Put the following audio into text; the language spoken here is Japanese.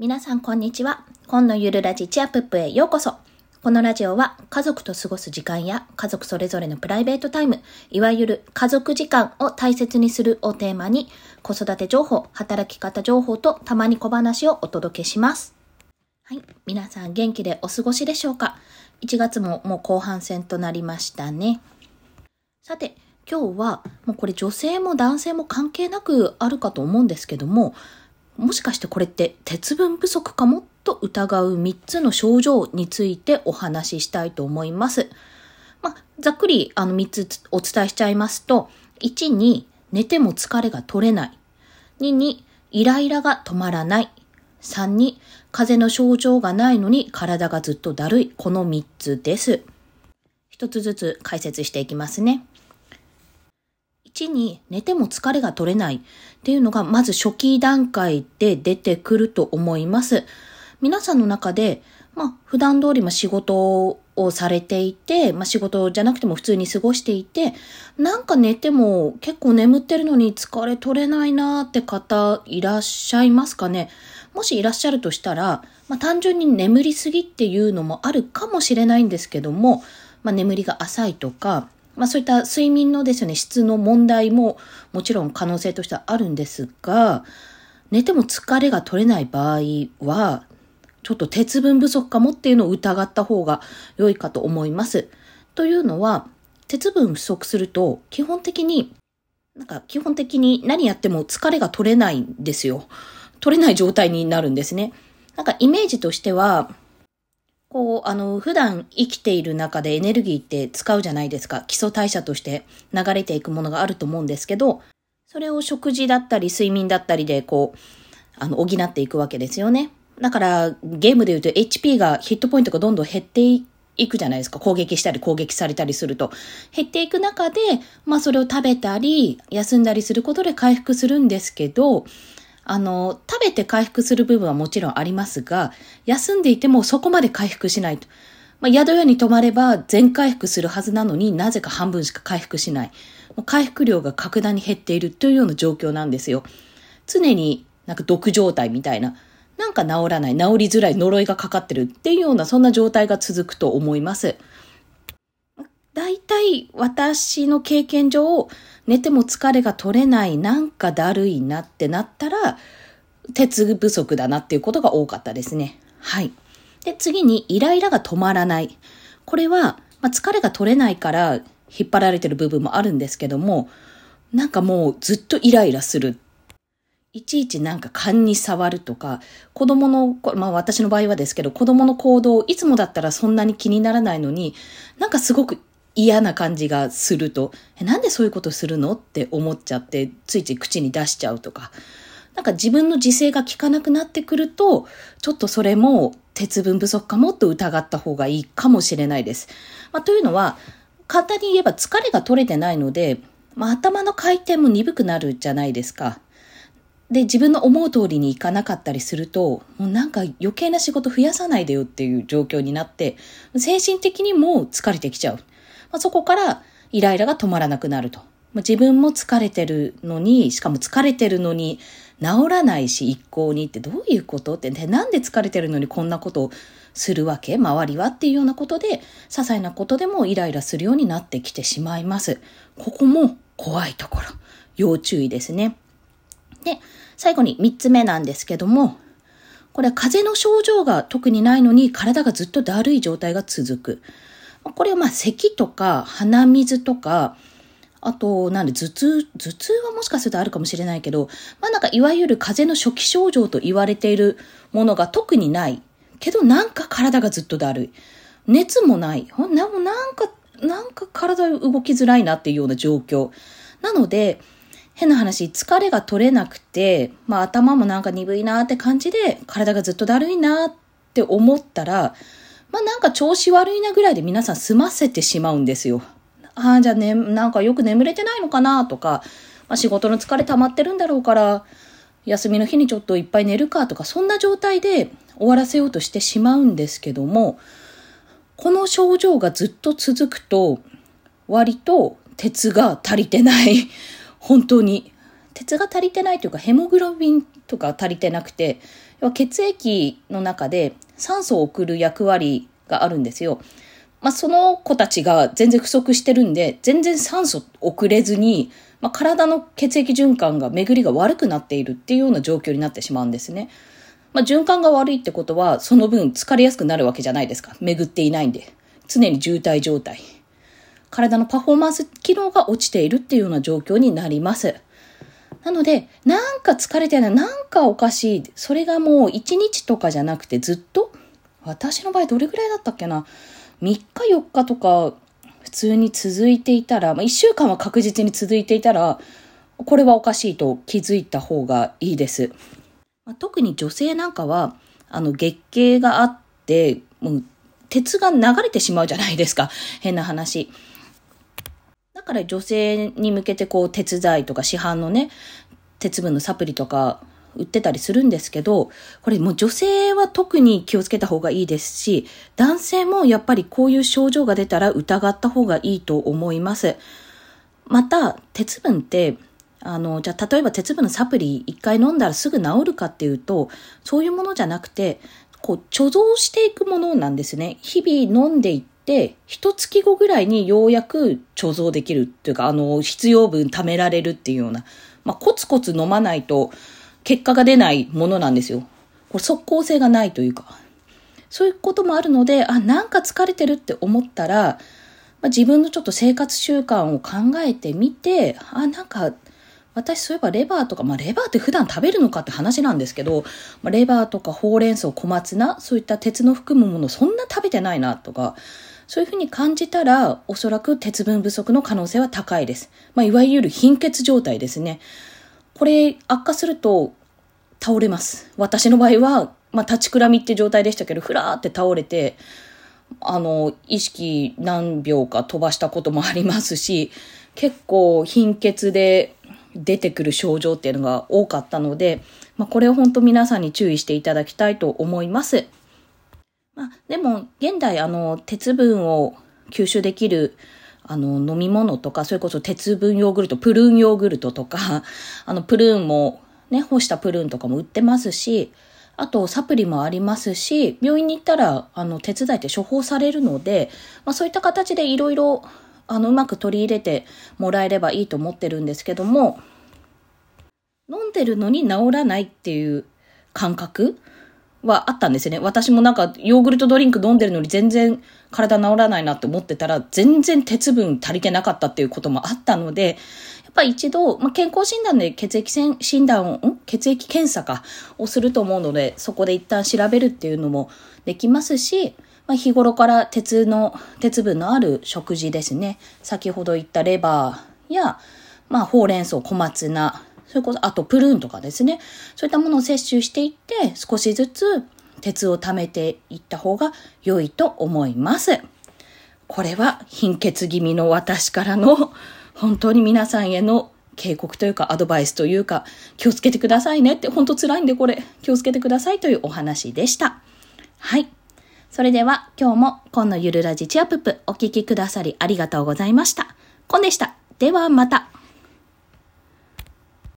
皆さんこんにちは。今のゆるラジチアプップへようこそ。このラジオは家族と過ごす時間や家族それぞれのプライベートタイム、いわゆる家族時間を大切にするをテーマに子育て情報、働き方情報とたまに小話をお届けします。はい。皆さん元気でお過ごしでしょうか ?1 月ももう後半戦となりましたね。さて、今日はもうこれ女性も男性も関係なくあるかと思うんですけども、もしかしてこれって鉄分不足かもと疑う3つの症状についてお話ししたいと思います。まあ、ざっくりあの3つお伝えしちゃいますと、1に寝ても疲れが取れない。2にイライラが止まらない。3に風邪の症状がないのに体がずっとだるい。この3つです。一つずつ解説していきますね。に寝ても疲れが取れないっていうのがまず初期段階で出てくると思います。皆さんの中で、まあ普段通りま仕事をされていて、まあ仕事じゃなくても普通に過ごしていて、なんか寝ても結構眠ってるのに疲れ取れないなーって方いらっしゃいますかね？もしいらっしゃるとしたら、まあ単純に眠りすぎっていうのもあるかもしれないんですけども、まあ眠りが浅いとか、まあそういった睡眠のですね、質の問題ももちろん可能性としてはあるんですが、寝ても疲れが取れない場合は、ちょっと鉄分不足かもっていうのを疑った方が良いかと思います。というのは、鉄分不足すると、基本的に、なんか基本的に何やっても疲れが取れないんですよ。取れない状態になるんですね。なんかイメージとしては、こう、あの、普段生きている中でエネルギーって使うじゃないですか。基礎代謝として流れていくものがあると思うんですけど、それを食事だったり睡眠だったりで、こう、あの、補っていくわけですよね。だから、ゲームで言うと HP が、ヒットポイントがどんどん減っていくじゃないですか。攻撃したり攻撃されたりすると。減っていく中で、まあそれを食べたり、休んだりすることで回復するんですけど、あの、食べて回復する部分はもちろんありますが、休んでいてもそこまで回復しないと。まあ、宿屋に泊まれば全回復するはずなのになぜか半分しか回復しない。もう回復量が格段に減っているというような状況なんですよ。常になんか毒状態みたいな。なんか治らない、治りづらい呪いがかかってるっていうようなそんな状態が続くと思います。大体私の経験上、寝ても疲れが取れない、なんかだるいなってなったら、鉄不足だなっていうことが多かったですね。はい。で、次にイライラが止まらない。これは、まあ、疲れが取れないから引っ張られてる部分もあるんですけども、なんかもうずっとイライラする。いちいちなんか勘に触るとか、子供の、まあ私の場合はですけど、子供の行動、いつもだったらそんなに気にならないのに、なんかすごく嫌な感じがすると、え、なんでそういうことするの？って思っちゃって、ついつい口に出しちゃうとか、なんか自分の自制が効かなくなってくると、ちょっとそれも鉄分不足かもと疑った方がいいかもしれないです。まあ、というのは、簡単に言えば疲れが取れてないので、まあ、頭の回転も鈍くなるじゃないですか。で、自分の思う通りにいかなかったりすると、もうなんか余計な仕事増やさないでよっていう状況になって、精神的にも疲れてきちゃう。まあ、そこからイライラが止まらなくなると。自分も疲れてるのに、しかも疲れてるのに治らないし一向にってどういうこと？って、ね、なんで疲れてるのにこんなことをするわけ？周りはっていうようなことで、些細なことでもイライラするようになってきてしまいます。ここも怖いところ。要注意ですね。で、最後に三つ目なんですけども、これは風邪の症状が特にないのに体がずっとだるい状態が続く。これはまあ咳とか鼻水とか、あと、なんで頭痛、頭痛はもしかするとあるかもしれないけど、まあなんかいわゆる風邪の初期症状と言われているものが特にない。けどなんか体がずっとだるい。熱もない。ほんなんか、なんか体動きづらいなっていうような状況。なので、変な話、疲れが取れなくて、まあ頭もなんか鈍いなって感じで、体がずっとだるいなって思ったら、まあなんか調子悪いなぐらいで皆さん済ませてしまうんですよ。ああ、じゃあね、なんかよく眠れてないのかなとか、まあ、仕事の疲れ溜まってるんだろうから、休みの日にちょっといっぱい寝るかとか、そんな状態で終わらせようとしてしまうんですけども、この症状がずっと続くと、割と鉄が足りてない。本当に。鉄が足りてないというかヘモグロビンとか足りてなくて、血液の中で酸素を送る役割があるんですよ。まあ、その子たちが全然不足してるんで、全然酸素送れずに、まあ、体の血液循環が巡りが悪くなっているっていうような状況になってしまうんですね。まあ、循環が悪いってことは、その分疲れやすくなるわけじゃないですか。巡っていないんで。常に渋滞状態。体のパフォーマンス機能が落ちているっていうような状況になります。なので、なんか疲れてない、なんかおかしい。それがもう1日とかじゃなくてずっと私の場合どれぐらいだったっけな ?3 日4日とか普通に続いていたら、まあ、1週間は確実に続いていたら、これはおかしいと気づいた方がいいです。まあ、特に女性なんかは、あの、月経があって、もう、鉄が流れてしまうじゃないですか。変な話。だから女性に向けてこう、鉄剤とか市販のね、鉄分のサプリとか売ってたりするんですけど、これもう女性は特に気をつけた方がいいですし、男性もやっぱりこういう症状が出たら疑った方がいいと思います。また、鉄分って、あの、じゃあ例えば鉄分のサプリ一回飲んだらすぐ治るかっていうと、そういうものじゃなくて、こう貯蔵していくものなんですね。日々飲んでいって、一月後ぐらいにようやく貯蔵できるっていうか、あの、必要分貯められるっていうような、まあ、コツコツ飲まないと、結果が出ないものなんですよ。これ即効性がないというか。そういうこともあるので、あ、なんか疲れてるって思ったら、まあ、自分のちょっと生活習慣を考えてみて、あ、なんか、私そういえばレバーとか、まあレバーって普段食べるのかって話なんですけど、まあ、レバーとかほうれん草、小松菜、そういった鉄の含むものそんな食べてないなとか、そういうふうに感じたら、おそらく鉄分不足の可能性は高いです。まあ、いわゆる貧血状態ですね。これ悪化すると倒れます。私の場合は、まあ、立ちくらみって状態でしたけど、ふらーって倒れて、あの、意識何秒か飛ばしたこともありますし、結構貧血で出てくる症状っていうのが多かったので、まあ、これを本当皆さんに注意していただきたいと思います。あ、でも、現代、あの、鉄分を吸収できるあの、飲み物とか、それこそ鉄分ヨーグルト、プルーンヨーグルトとか、あの、プルーンも、ね、干したプルーンとかも売ってますし、あと、サプリもありますし、病院に行ったら、あの、手伝いって処方されるので、まあ、そういった形でいろいろ、あの、うまく取り入れてもらえればいいと思ってるんですけども、飲んでるのに治らないっていう感覚はあったんですよね。私もなんかヨーグルトドリンク飲んでるのに全然体治らないなって思ってたら全然鉄分足りてなかったっていうこともあったので、やっぱ一度、まあ、健康診断で血液診断を、血液検査かをすると思うので、そこで一旦調べるっていうのもできますし、まあ、日頃から鉄の、鉄分のある食事ですね。先ほど言ったレバーや、まあ、ほうれん草、小松菜、それこそ、あとプルーンとかですね。そういったものを摂取していって、少しずつ鉄を貯めていった方が良いと思います。これは貧血気味の私からの本当に皆さんへの警告というかアドバイスというか気をつけてくださいねって本当辛いんでこれ気をつけてくださいというお話でした。はい。それでは今日も今のゆるラジチアププお聴きくださりありがとうございました。コンでした。ではまた。